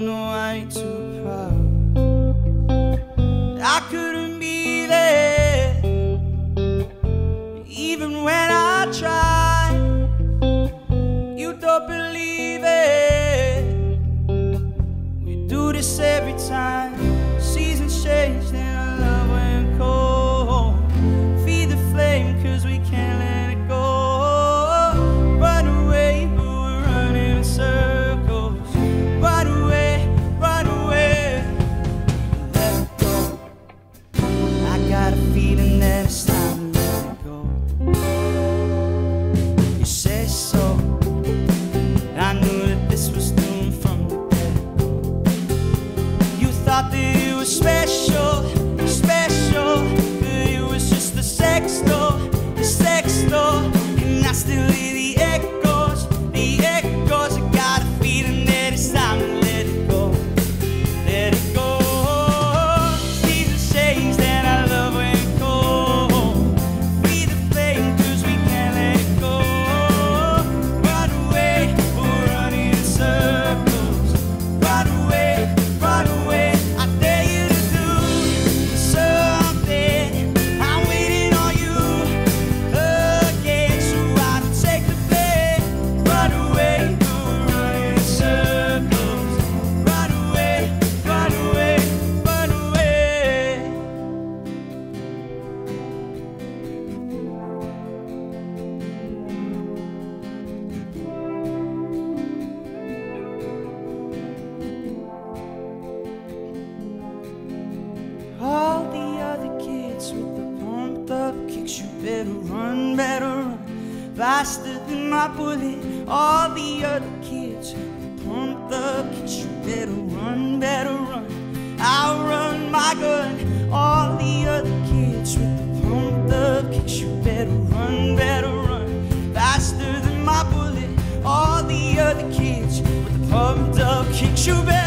no, I ain't too proud. I couldn't be there, even when I tried. You don't believe it. We do this every time. spend Better run, better run faster than my bullet. All the other kids pump the kids. You better run, better run. I'll run my gun. All the other kids with the pump the kicks. You better run, better run faster than my bullet. All the other kids with the pumped up kicks. You better